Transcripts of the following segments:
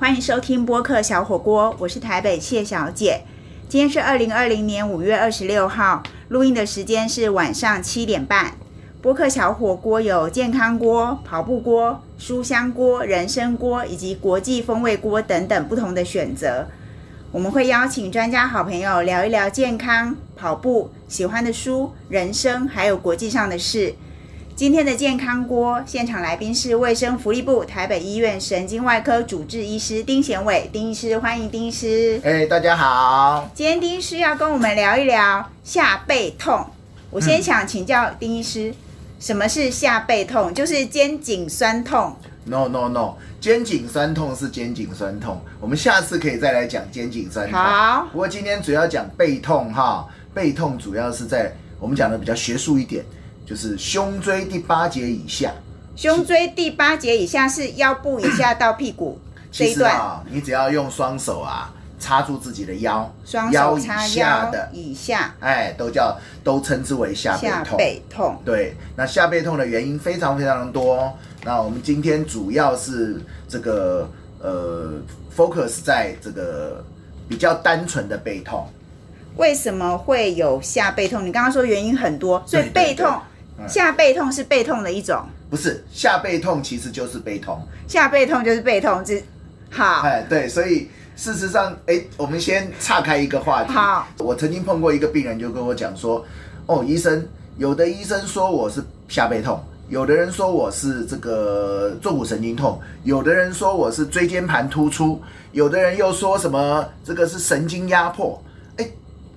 欢迎收听播客小火锅，我是台北谢小姐。今天是二零二零年五月二十六号，录音的时间是晚上七点半。播客小火锅有健康锅、跑步锅、书香锅、人参锅以及国际风味锅等等不同的选择。我们会邀请专家好朋友聊一聊健康、跑步、喜欢的书、人生，还有国际上的事。今天的健康锅现场来宾是卫生福利部台北医院神经外科主治医师丁贤伟，丁医师，欢迎丁医师。哎，大家好。今天丁医师要跟我们聊一聊下背痛。我先想请教丁医师，什么是下背痛？就是肩颈酸痛。No No No，肩颈酸痛是肩颈酸痛，我们下次可以再来讲肩颈酸痛。好不过今天主要讲背痛哈，背痛主要是在我们讲的比较学术一点，就是胸椎第八节以下。胸椎第八节以下是腰部以下到屁股这其一段，实啊，你只要用双手啊插住自己的腰，双手插腰下的，以下哎，都叫都称之为下背下痛。背痛。对，那下背痛的原因非常非常的多。那我们今天主要是这个呃，focus 在这个比较单纯的背痛。为什么会有下背痛？你刚刚说原因很多，所以背痛下背痛是背痛的一种，不是下背痛，其实就是背痛。下背痛就是背痛，只好哎，对，所以事实上，哎，我们先岔开一个话题。好，我曾经碰过一个病人，就跟我讲说，哦，医生，有的医生说我是下背痛，有的人说我是这个坐骨神经痛，有的人说我是椎间盘突出，有的人又说什么这个是神经压迫。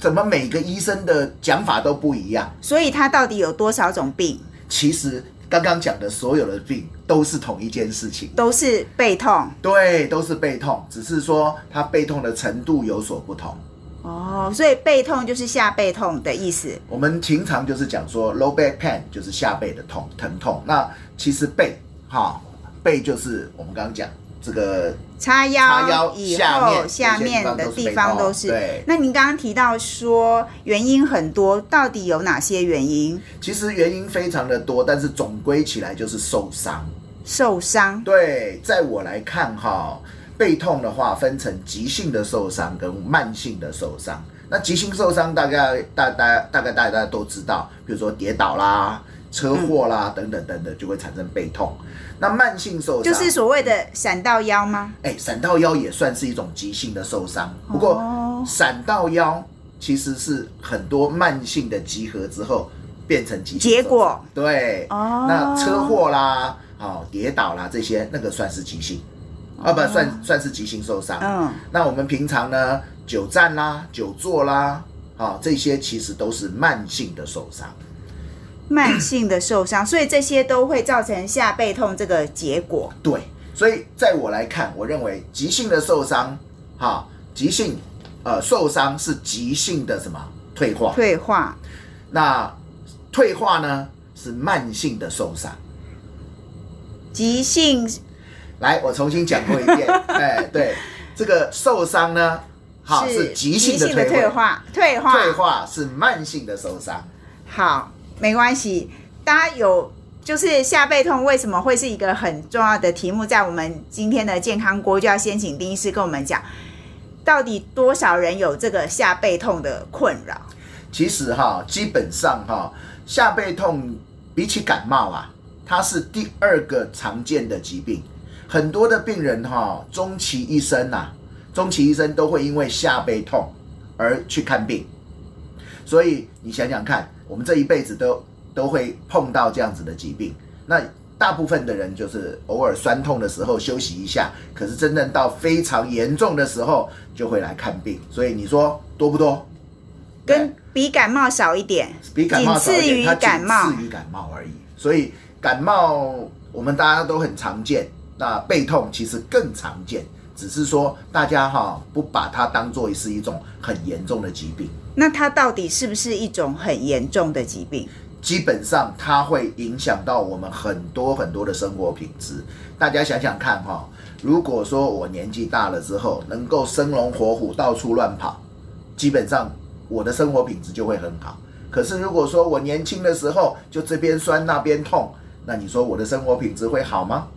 哎，怎么每个医生的讲法都不一样？所以他到底有多少种病？其实刚刚讲的所有的病都是同一件事情。都是背痛对，都是背痛，只是说它背痛的程度有所不同。哦，所以背痛就是下背痛的意思。我们平常就是讲说 low back pain 就是下背的痛疼痛，那其实背哈背就是我们刚刚讲这个叉腰以下后面下面的地方都是。对那您刚刚提到说原因很多，到底有哪些原因？其实原因非常的多，但是总归起来就是受伤。受伤对，在我来看哈，背痛的话分成急性的受伤跟慢性的受伤。那急性受伤大概大大大概大家都知道，比如说跌倒啦、车祸啦、等等等等，就会产生背痛。那慢性受伤就是所谓的闪到腰吗？哎，闪到腰也算是一种急性的受伤，不过哦闪到腰其实是很多慢性的集合之后变成急性结果。对，哦那车祸啦、哦跌倒啦这些，那个算是急性，啊不算算是急性受伤。嗯，那我们平常呢，久站啦、久坐啦，啊这些其实都是慢性的受伤。慢性的受伤，所以这些都会造成下背痛这个结果。对，所以在我来看，我认为急性的受伤，哈，急性呃受伤是急性的什么退化？退化那退化呢是慢性的受伤。急性来，我重新讲过一遍。哎，对，这个受伤呢，好是急性的退退化，退化退化是慢性的受伤。好，没关系。大家有就是下背痛为什么会是一个很重要的题目，在我们今天的健康锅就要先请丁医师跟我们讲，到底多少人有这个下背痛的困扰？其实哈，基本上哈，下背痛比起感冒啊，它是第二个常见的疾病。很多的病人哈，终其一生呐、终其一生都会因为下背痛而去看病。所以你想想看，我们这一辈子都都会碰到这样子的疾病。那大部分的人就是偶尔酸痛的时候休息一下，可是真正到非常严重的时候就会来看病。所以你说多不多？跟比感冒少一点，比感冒少一点，仅次于它感冒仅次于感冒而已。所以感冒我们大家都很常见，那背痛其实更常见，只是说大家哈不把它当做是一种很严重的疾病。那它到底是不是一种很严重的疾病？基本上它会影响到我们很多很多的生活品质。大家想想看哈，如果说我年纪大了之后能够生龙活虎到处乱跑，基本上我的生活品质就会很好。可是如果说我年轻的时候就这边酸那边痛，那你说我的生活品质会好吗？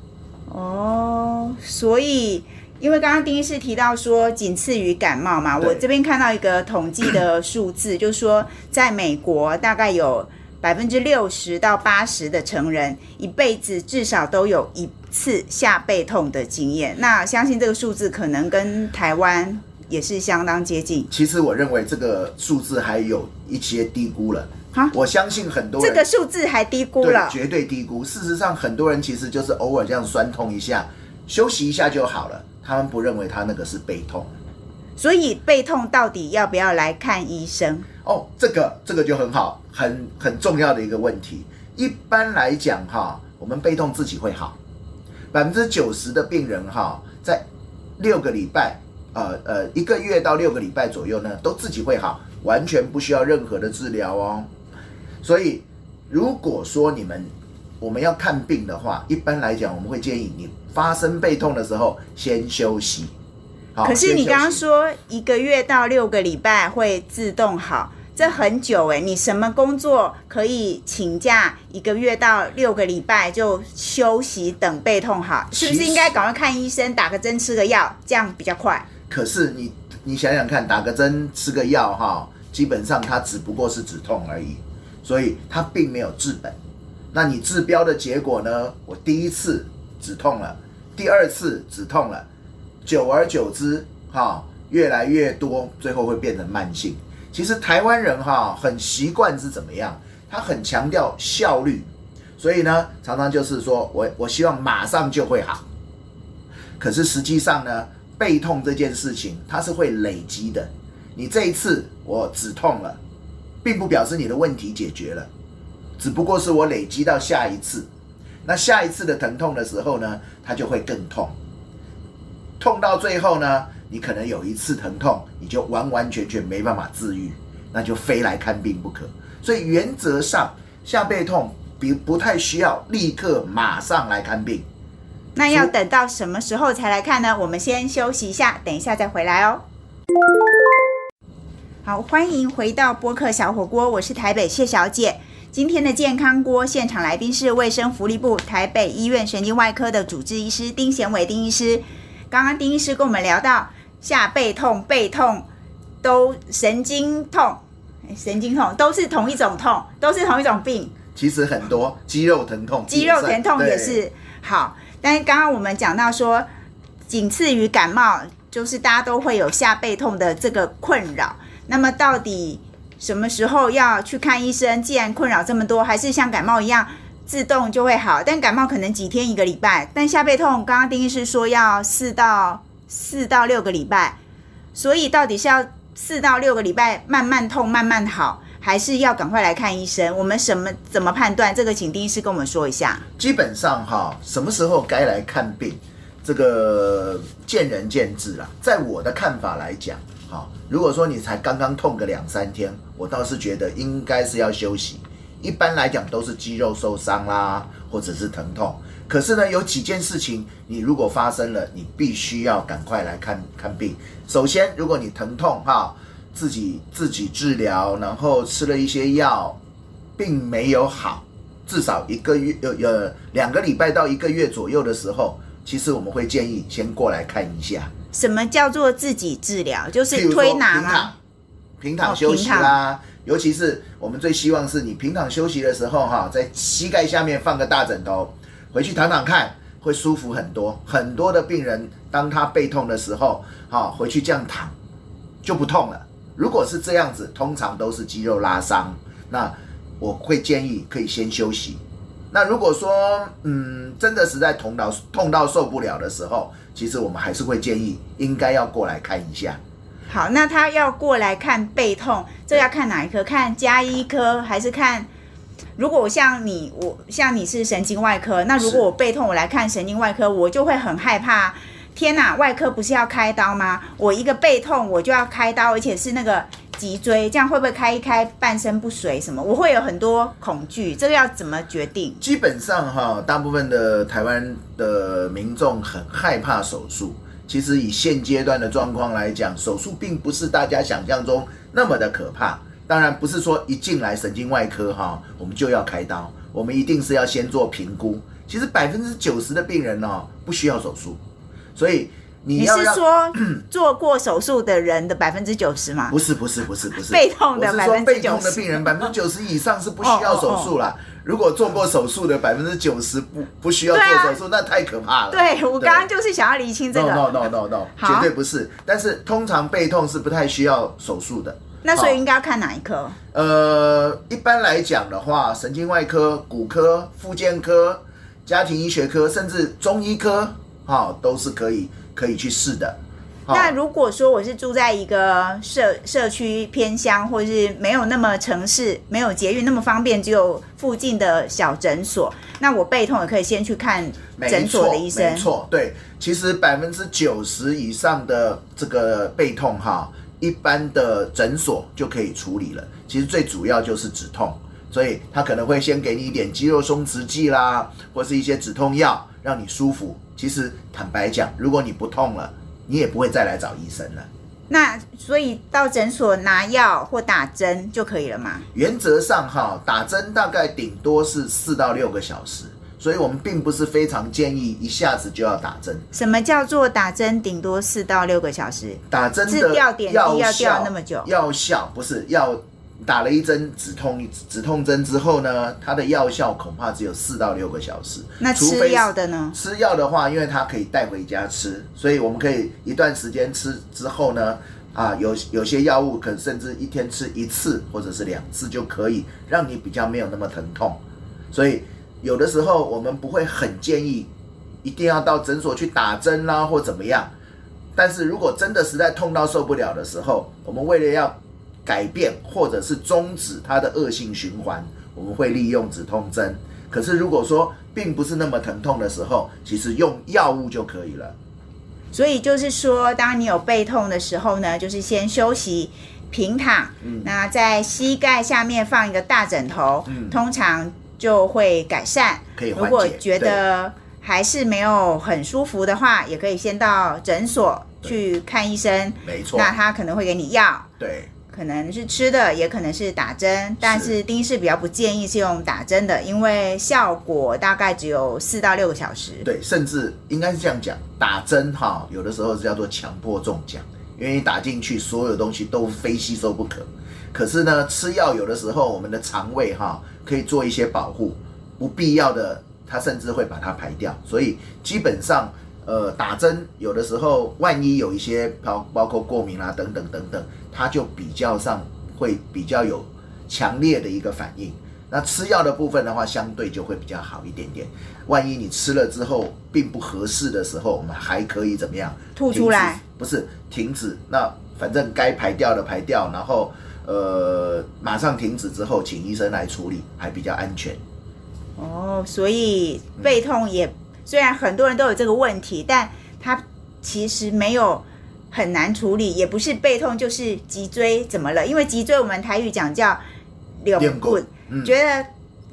哦，所以因为刚刚丁医师提到说，仅次于感冒嘛，我这边看到一个统计的数字，就是说，在美国大概有百分之六十到八十的成人一辈子至少都有一次下背痛的经验。那相信这个数字可能跟台湾也是相当接近。其实我认为这个数字还有一些低估了哈。我相信很多人这个数字还低估对了，绝对低估。事实上，很多人其实就是偶尔这样酸痛一下，休息一下就好了。他们不认为他那个是背痛所以背痛到底要不要来看医生？哦，这个这个就很好，很很重要的一个问题。一般来讲哈，我们背痛自己会好，百分之九十的病人哈，在六个礼拜，呃呃，一个月到六个礼拜左右呢，都自己会好，完全不需要任何的治疗哦。所以，如果说你们我们要看病的话，一般来讲，我们会建议你发生背痛的时候先休息。好可是你刚刚说一个月到六个礼拜会自动好，这很久哎。你什么工作可以请假一个月到六个礼拜就休息等背痛好？是不是应该赶快看医生，打个针吃个药，这样比较快？可是你你想想看，打个针吃个药哈，基本上它只不过是止痛而已，所以它并没有治本。那你治标的结果呢？我第一次止痛了，第二次止痛了，久而久之哈，越来越多，最后会变成慢性。其实台湾人哈很习惯是怎么样？他很强调效率，所以呢，常常就是说我我希望马上就会好。可是实际上呢，背痛这件事情它是会累积的。你这一次我止痛了，并不表示你的问题解决了，只不过是我累积到下一次。那下一次的疼痛的时候呢，它就会更痛。痛到最后呢，你可能有一次疼痛，你就完完全全没办法治愈，那就非来看病不可。所以原则上，下背痛比不太需要立刻马上来看病。那要等到什么时候才来看呢？我们先休息一下，等一下再回来哦。好，欢迎回到播客小火锅，我是台北谢小姐。今天的健康锅现场来宾是卫生福利部台北医院神经外科的主治医师丁贤伟丁医师。刚刚丁医师跟我们聊到下背痛、背痛都神经痛、神经痛都是同一种痛，都是同一种病。其实很多肌肉疼痛、肌肉疼痛也是好，但是刚刚我们讲到说，仅次于感冒，就是大家都会有下背痛的这个困扰。那么到底什么时候要去看医生？既然困扰这么多，还是像感冒一样自动就会好？但感冒可能几天一个礼拜，但下背痛刚刚丁医师说要四到四到六个礼拜，所以到底是要四到六个礼拜慢慢痛慢慢好，还是要赶快来看医生？我们什么怎么判断？这个请丁医师跟我们说一下。基本上哈，什么时候该来看病，这个见仁见智啦。在我的看法来讲，如果说你才刚刚痛个两三天，我倒是觉得应该是要休息。一般来讲都是肌肉受伤啦，或者是疼痛。可是呢，有几件事情你如果发生了，你必须要赶快来看看病。首先，如果你疼痛哈，自己自己治疗，然后吃了一些药，并没有好，至少一个月有有两个礼拜到一个月左右的时候，其实我们会建议先过来看一下，什么叫做自己治疗？就是推拿平躺吗？，平躺哦休息啦。尤其是我们最希望是你平躺休息的时候哈，在膝盖下面放个大枕头，回去躺躺看，会舒服很多。很多的病人当他背痛的时候，哈，回去这样躺就不痛了。如果是这样子，通常都是肌肉拉伤，那我会建议可以先休息。那如果说嗯真的实在痛到痛到受不了的时候，其实我们还是会建议应该要过来看一下。好，那他要过来看背痛，这要看哪一科？看加医科还是看？如果我像你，我像你是神经外科，那如果我背痛，我来看神经外科，我就会很害怕。天哪，外科不是要开刀吗？我一个背痛我就要开刀，而且是那个脊椎，这样会不会开一开半身不遂什么？我会有很多恐惧，这个要怎么决定？基本上哈，大部分的台湾的民众很害怕手术。其实以现阶段的状况来讲，手术并不是大家想象中那么的可怕。当然不是说一进来神经外科哈，我们就要开刀，我们一定是要先做评估。其实百分之九十的病人呢、不需要手术，所以你是说 做过手术的人的百分之九十吗？不是不是不是不是背痛的我是说90%背痛的病人百分之九十以上是不需要手术啦。如果做过手术的百分之九十不不需要做手术，那太可怕了。对我刚刚就是想要厘清这 no 个。no no no no，好绝对不是。但是通常背痛是不太需要手术的。那所以好应该要看哪一科？呃，一般来讲的话，神经外科、骨科、复健科、家庭医学科，甚至中医科，哈、都是可以可以去试的。那如果说我是住在一个社社区偏乡，或者是没有那么城市、没有捷运那么方便，只有附近的小诊所，那我背痛也可以先去看诊所的医生没。错，对，其实百分之九十以上的这个背痛哈，一般的诊所就可以处理了。其实最主要就是止痛，所以他可能会先给你一点肌肉松弛剂啦，或是一些止痛药，让你舒服。其实坦白讲，如果你不痛了，你也不会再来找医生了。那所以到诊所拿药或打针就可以了嘛？原则上哈，打针大概顶多是四到六个小时，所以我们并不是非常建议一下子就要打针。什么叫做打针顶多四到六个小时？打针治的药点滴要药效掉那么久药效不是要打了一针止痛止痛针之后呢，它的药效恐怕只有四到六个小时。那吃药的呢？吃药的话，因为它可以带回家吃，所以我们可以一段时间吃之后呢，啊，有有些药物可能甚至一天吃一次或者是两次就可以让你比较没有那么疼痛。所以有的时候我们不会很建议一定要到诊所去打针啦或怎么样。但是如果真的实在痛到受不了的时候，我们为了要改变或者是终止它的恶性循环，我们会利用止痛针。可是如果说并不是那么疼痛的时候，其实用药物就可以了。所以就是说，当你有背痛的时候呢，就是先休息。平躺，嗯那在膝盖下面放一个大枕头，嗯通常就会改善。如果觉得还是没有很舒服的话，也可以先到诊所去看医生。没错，那他可能会给你药，对可能是吃的，也可能是打针，但是丁医师比较不建议是用打针的，因为效果大概只有四到六个小时。对，甚至应该是这样讲，打针哈，有的时候是叫做强迫中奖，因为你打进去所有东西都非吸收不可。可是呢，吃药有的时候我们的肠胃哈可以做一些保护，不必要的它甚至会把它排掉。所以基本上，呃，打针有的时候万一有一些包包括过敏啊等等等等，它就比较上会比较有强烈的一个反应。那吃药的部分的话，相对就会比较好一点点。万一你吃了之后并不合适的时候，我们还可以怎么样？吐出来？不是停止，那反正该排掉的排掉，然后呃马上停止之后，请医生来处理，还比较安全。哦，所以背痛也、虽然很多人都有这个问题，但它其实没有很难处理，也不是背痛就是脊椎怎么了？因为脊椎我们台语讲叫扭练骨觉得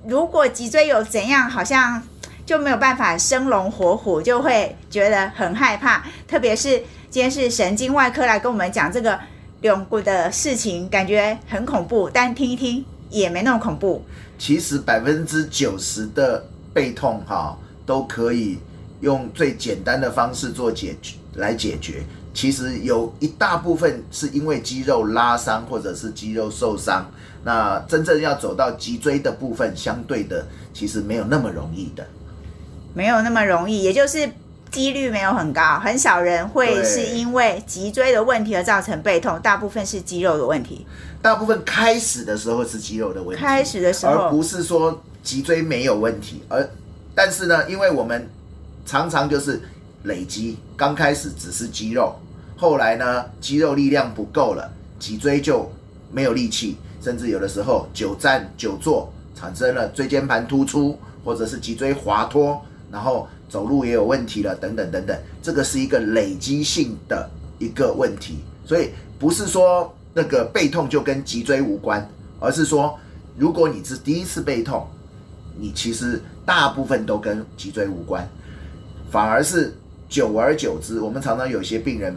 如果脊椎有怎样，好像就没有办法生龙活虎，就会觉得很害怕。特别是今天是神经外科来跟我们讲这个扭骨的事情，感觉很恐怖，但听一听也没那么恐怖。其实百分之九十的背痛哈、都可以用最简单的方式做解决来解决。其实有一大部分是因为肌肉拉伤或者是肌肉受伤，那真正要走到脊椎的部分，相对的其实没有那么容易的。没有那么容易，也就是几率没有很高，很少人会是因为脊椎的问题而造成背痛，大部分是肌肉的问题。大部分开始的时候是肌肉的问题，开始的时候，而不是说脊椎没有问题，而但是呢，因为我们常常就是累积，刚开始只是肌肉，后来呢肌肉力量不够了，脊椎就没有力气，甚至有的时候久站久坐产生了椎间盘突出，或者是脊椎滑脱，然后走路也有问题了，等等等等，这个是一个累积性的一个问题，所以不是说那个背痛就跟脊椎无关，而是说如果你是第一次背痛，你其实大部分都跟脊椎无关，反而是久而久之，我们常常有些病人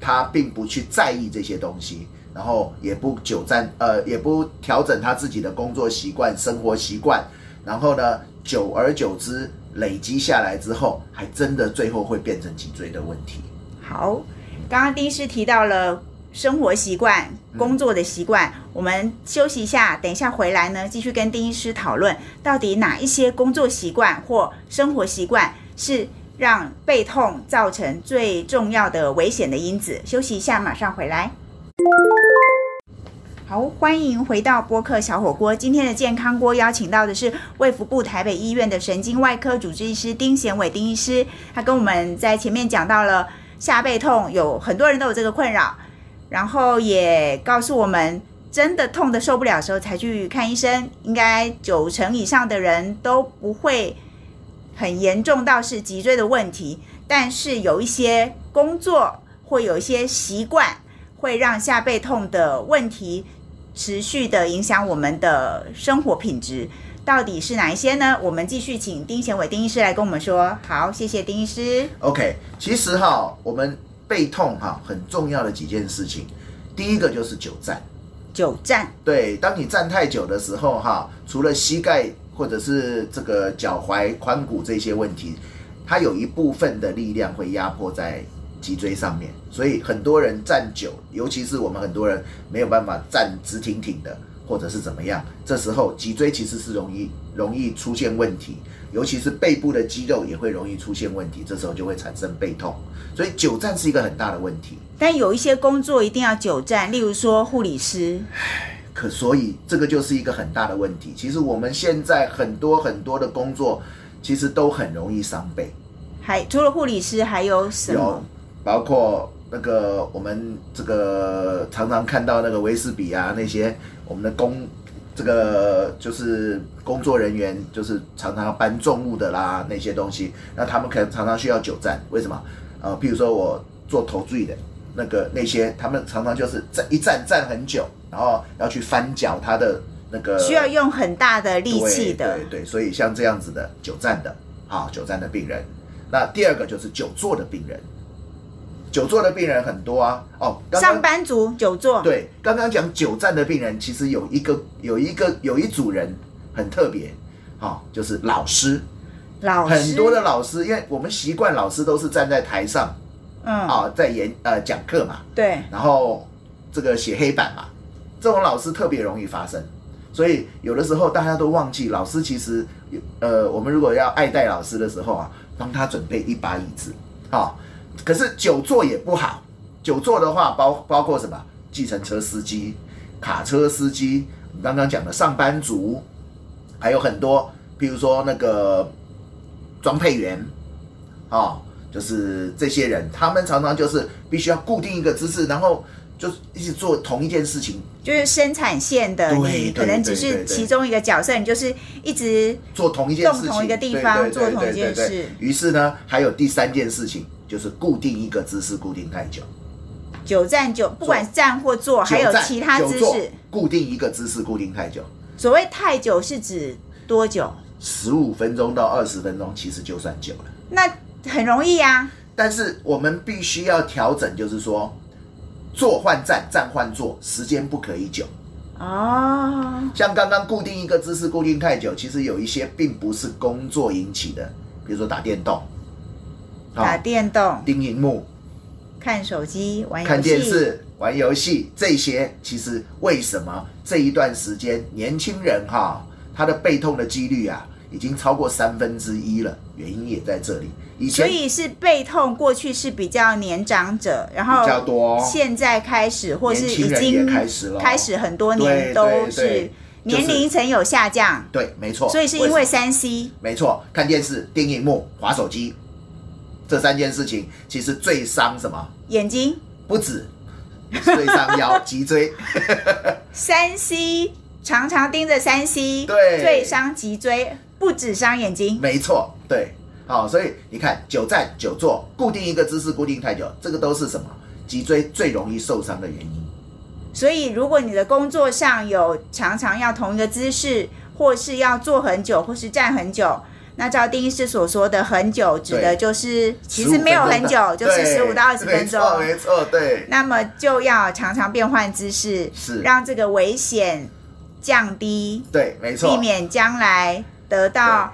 他并不去在意这些东西，然后也不久站呃也不调整他自己的工作习惯、生活习惯，然后呢，久而久之累积下来之后，还真的最后会变成脊椎的问题。好，刚刚丁医师提到了生活习惯、工作的习惯，我们休息一下，等一下回来呢，继续跟丁医师讨论，到底哪一些工作习惯或生活习惯是让背痛造成最重要的危险的因子。休息一下，马上回来。好，欢迎回到播客小火锅。今天的健康锅邀请到的是卫福部台北医院的神经外科主治医师丁贤伟丁医师，他跟我们在前面讲到了下背痛，有很多人都有这个困扰，然后也告诉我们，真的痛的受不了的时候才去看医生，应该九成以上的人都不会很严重到是脊椎的问题，但是有一些工作或有一些习惯会让下背痛的问题。持续的影响我们的生活品质，到底是哪一些呢？我们继续请丁贤伟丁医师来跟我们说。好，谢谢丁医师。OK，其实哈，我们背痛哈很重要的几件事情，第一个就是久站。久站，对，当你站太久的时候哈，除了膝盖或者是这个脚踝、髋骨这些问题，它有一部分的力量会压迫在脊椎上面，所以很多人站久，尤其是我们很多人没有办法站直挺挺的，或者是怎么样，这时候脊椎其实是容易容易出现问题，尤其是背部的肌肉也会容易出现问题，这时候就会产生背痛，所以久站是一个很大的问题。但有一些工作一定要久站，例如说护理师。可所以这个就是一个很大的问题。其实我们现在很多很多的工作，其实都很容易伤背。还除了护理师，还有什有么？包括那个我们这个常常看到那个威斯比啊那些我们的工这个就是工作人员，就是常常要搬重物的啦那些东西，那他们可能常常需要久站，为什么？呃，譬如说我做头坠的那个那些，他们常常就是站一站站很久，然后要去翻搅他的那个需要用很大的力气的对对对，所以像这样子的久站的啊，久站的病人。那第二个就是久坐的病人，久坐的病人很多啊。哦，刚刚上班族久坐，对，刚刚讲久站的病人，其实有一个有一个有一组人很特别，好、就是老师，老师。很多的老师，因为我们习惯老师都是站在台上嗯，啊，在演呃讲课嘛，对，然后这个写黑板嘛，这种老师特别容易发生。所以有的时候大家都忘记，老师其实呃，我们如果要爱戴老师的时候啊，帮他准备一把椅子，啊、可是久坐也不好，久坐的话包包括什么？计程车司机、卡车司机，我们刚刚讲的上班族，还有很多，比如说那个装配员，啊、就是这些人，他们常常就是必须要固定一个姿势，然后就一直做同一件事情，就是生产线的，对你可能只是其中一个角色，你就是一直做同一件事情，动同一个地方做同一件事。于是呢，还有第三件事情，就是固定一个姿势，固定太久。久站久，不管站或坐，还有其他姿势。固定一个姿势，固定太久，所谓太久是指多久？十五分钟到二十分钟，其实就算久了。那很容易呀、但是我们必须要调整，就是说，坐换站，站换坐，时间不可以久。哦，像刚刚固定一个姿势固定太久，其实有一些并不是工作引起的，比如说打电动、打啊、电动、盯荧幕、看手机、玩游戏、看电视、玩游戏这些，其实为什么？这一段时间年轻人哈，他的背痛的几率啊，已经超过三分之一了？原因也在这里。以前所以是背痛，过去是比较年长者，然后比较多。现在开始或是已经开始了。开始很多年都是年龄层有下降，对，没错。所以是因为三 C 没错，看电视、盯荧幕、划手机这三件事情，其实最伤什么？眼睛不止最伤腰、脊椎。三 C 常常盯着三 C，对最伤脊椎，不止伤眼睛。没错，对，好，所以你看，久站、久坐，固定一个姿势，固定太久，这个都是什么？脊椎最容易受伤的原因。所以，如果你的工作上有常常要同一个姿势，或是要坐很久，或是站很久，那照丁医师所说的很久，指的就是其实没有很久，就是十五到二十分钟。没错，没错，对，那么就要常常变换姿势，是。让这个危险降低，对，没错，避免将来得到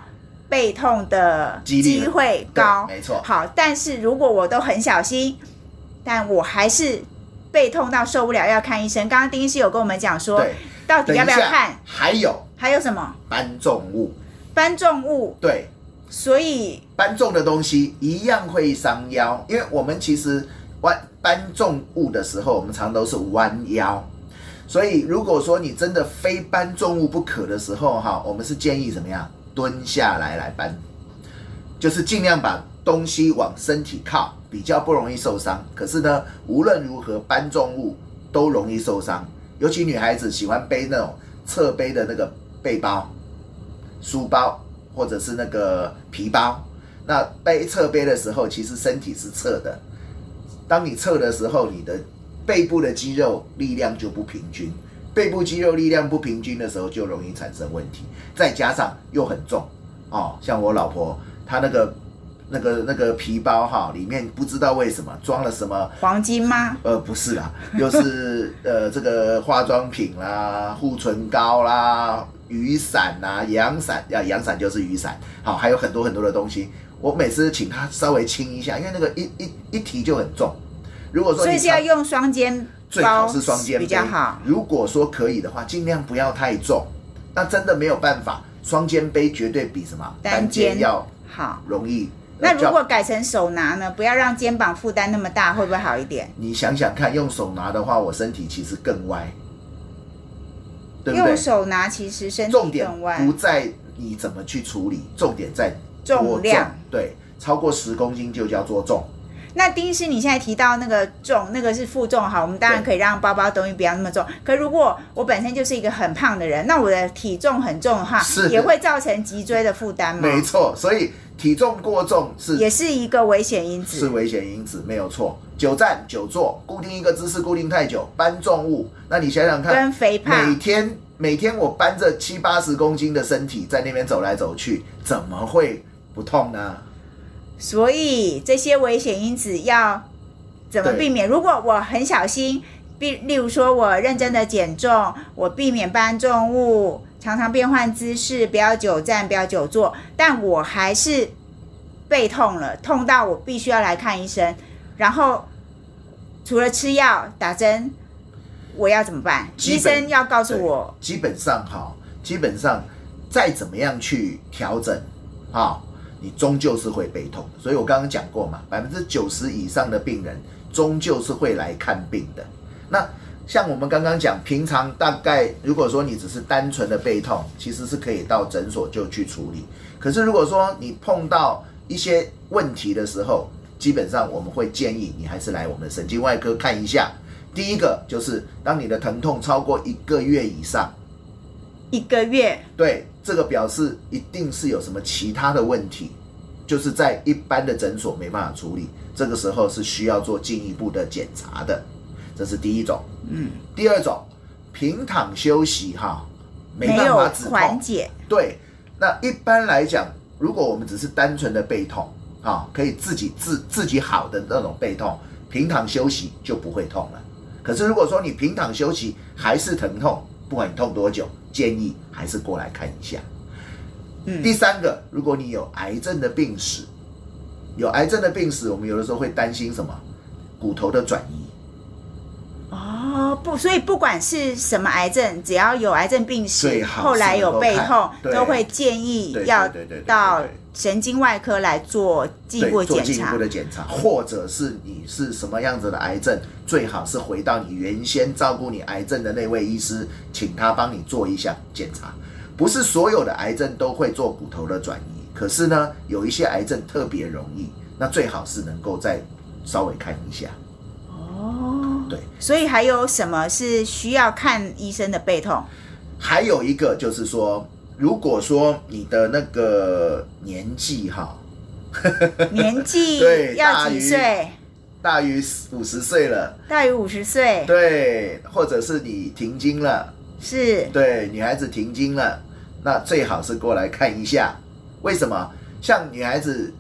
背痛的机会高。没错。好，但是如果我都很小心，但我还是背痛到受不了要看医生。刚刚丁医师有跟我们讲说，到底要不要看？还有还有什么？搬重物，搬重物？对，所以搬重的东西一样会伤腰，因为我们其实弯搬重物的时候，我们常都是弯腰，所以如果说你真的非搬重物不可的时候，哈，我们是建议怎么样蹲下来来搬，就是尽量把东西往身体靠，比较不容易受伤。可是呢，无论如何搬重物都容易受伤，尤其女孩子喜欢背那种侧背的那个背包、书包或者是那个皮包。那背侧背的时候，其实身体是侧的。当你侧的时候，你的背部的肌肉力量就不平均，背部肌肉力量不平均的时候，就容易产生问题。再加上又很重哦，像我老婆她那个那个那个皮包哈，里面不知道为什么装了什么黄金吗？呃，不是啦，又是呃这个化妆品啦、护唇膏啦、雨伞啊、阳伞啊，阳伞就是雨伞，好，还有很多很多的东西。我每次请他稍微轻一下，因为那个一一一提就很重。如果说你所以是要用双肩最好包是双肩比较好。如果说可以的话，尽量不要太重。那真的没有办法，双肩背绝对比什么单肩要好。容易。那如果改成手拿呢？不要让肩膀负担那么大，会不会好一点？你想想看，用手拿的话，我身体其实更歪，对不对用？手拿其实身重点不，在你怎么去处理，重点在多重量。对，超过十公斤就叫做重。那丁医师，你现在提到那个重，那个是负重哈，我们当然可以让包包东西不要那么重。可如果我本身就是一个很胖的人，那我的体重很重的话，是也会造成脊椎的负担吗？没错，所以体重过重是也是一个危险因子。是危险因子，没有错。久站久坐，固定一个姿势，固定太久，搬重物，那你想想看，跟肥胖每，天每天我搬着七八十公斤的身体在那边走来走去，怎么会不痛呢？所以这些危险因子要怎么避免？如果我很小心，例例如说我认真的减重，我避免搬重物，常常变换姿势，不要久站，不要久坐，但我还是背痛了，痛到我必须要来看医生，然后除了吃药打针，我要怎么办？医生要告诉我，基本上哈，基本上再怎么样去调整，哈，你终究是会背痛。所以我刚刚讲过嘛，百分之九十以上的病人终究是会来看病的。那像我们刚刚讲，平常大概如果说你只是单纯的背痛，其实是可以到诊所就去处理。可是如果说你碰到一些问题的时候，基本上我们会建议你还是来我们的神经外科看一下。第一个就是当你的疼痛超过一个月以上，一个月对，这个表示一定是有什么其他的问题，就是在一般的诊所没办法处理，这个时候是需要做进一步的检查的，这是第一种。嗯，第二种，平躺休息哈，没办法止痛。缓解，对，那一般来讲，如果我们只是单纯的背痛，啊，可以自己自自己好的那种背痛，平躺休息就不会痛了。可是如果说你平躺休息还是疼痛，不管你痛多久，建议还是过来看一下。嗯，第三个，如果你有癌症的病史，有癌症的病史，我们有的时候会担心什么？骨头的转移。哦，不，所以不管是什么癌症，只要有癌症病史后来有背痛能够看，对都会建议要到神经外科来做进一步检查做进一步。的检查，或者是你是什么样子的癌症，最好是回到你原先照顾你癌症的那位医师，请他帮你做一下检查。不是所有的癌症都会做骨头的转移，可是呢，有一些癌症特别容易，那最好是能够再稍微看一下。哦，对，所以还有什么是需要看医生的背痛？还有一个就是说，如果说你的那个年纪哈，年纪对要几岁？大于五十岁了，大于五十岁，对，或者是你停经了。是对，女孩子停经了，那最好是过来看一下。为什么？像女孩子，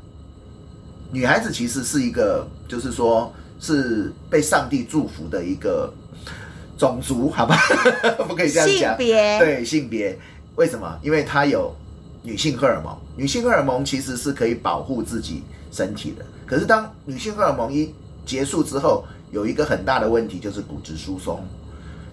女孩子其实是一个，就是说是被上帝祝福的一个种族，好吧？不可以这样讲性讲。别，对性别，为什么？因为它有女性荷尔蒙，女性荷尔蒙其实是可以保护自己身体的。可是当女性荷尔蒙一结束之后，有一个很大的问题就是骨质疏松。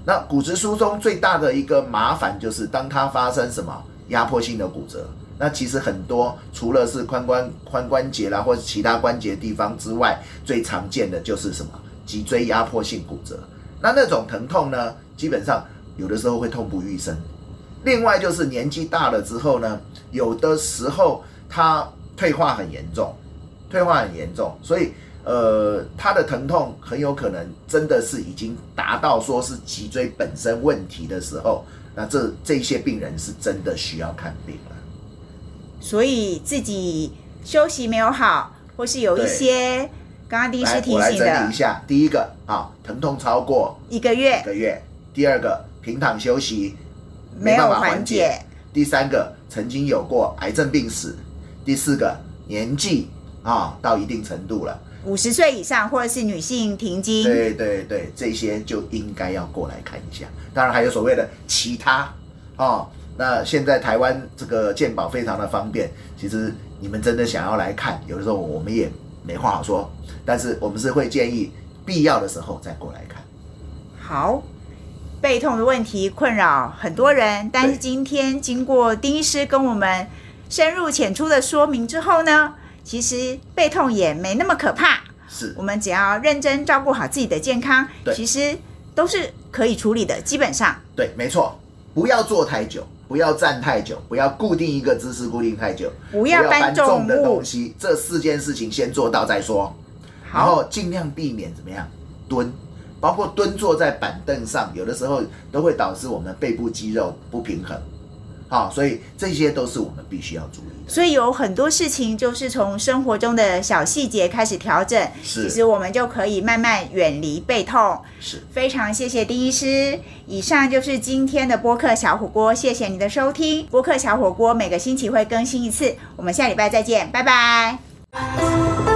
那骨质疏松最大的一个麻烦就是，当它发生什么压迫性的骨折，那其实很多除了是髋关髋关节啦，或者其他关节地方之外，最常见的就是什么脊椎压迫性骨折。那那种疼痛呢，基本上有的时候会痛不欲生。另外就是年纪大了之后呢，有的时候它退化很严重，退化很严重，所以。呃，他的疼痛很有可能真的是已经达到说是脊椎本身问题的时候，那这这些病人是真的需要看病了。所以自己休息没有好，或是有一些刚刚第一师提醒的，一下，第一个啊，疼痛超过一个月，一个月；第二个，平躺休息没有缓解；第三个，曾经有过癌症病史；第四个，年纪啊到一定程度了。五十岁以上或者是女性停经，对对对，这些就应该要过来看一下。当然还有所谓的其他哦。那现在台湾这个鉴宝非常的方便，其实你们真的想要来看，有的时候我们也没话好说。但是我们是会建议必要的时候再过来看。好，背痛的问题困扰很多人，但是今天经过丁医师跟我们深入浅出的说明之后呢？其实背痛也没那么可怕，是我们只要认真照顾好自己的健康，其实都是可以处理的。基本上，对，没错，不要坐太久，不要站太久，不要固定一个姿势固定太久，不要搬重的东西，这四件事情先做到再说。然后尽量避免怎么样蹲，包括蹲坐在板凳上，有的时候都会导致我们背部肌肉不平衡。好，所以这些都是我们必须要注意的。所以有很多事情就是从生活中的小细节开始调整，其实我们就可以慢慢远离背痛。是，非常谢谢丁医师。以上就是今天的播客小火锅，谢谢你的收听。播客小火锅每个星期会更新一次，我们下礼拜再见，拜拜。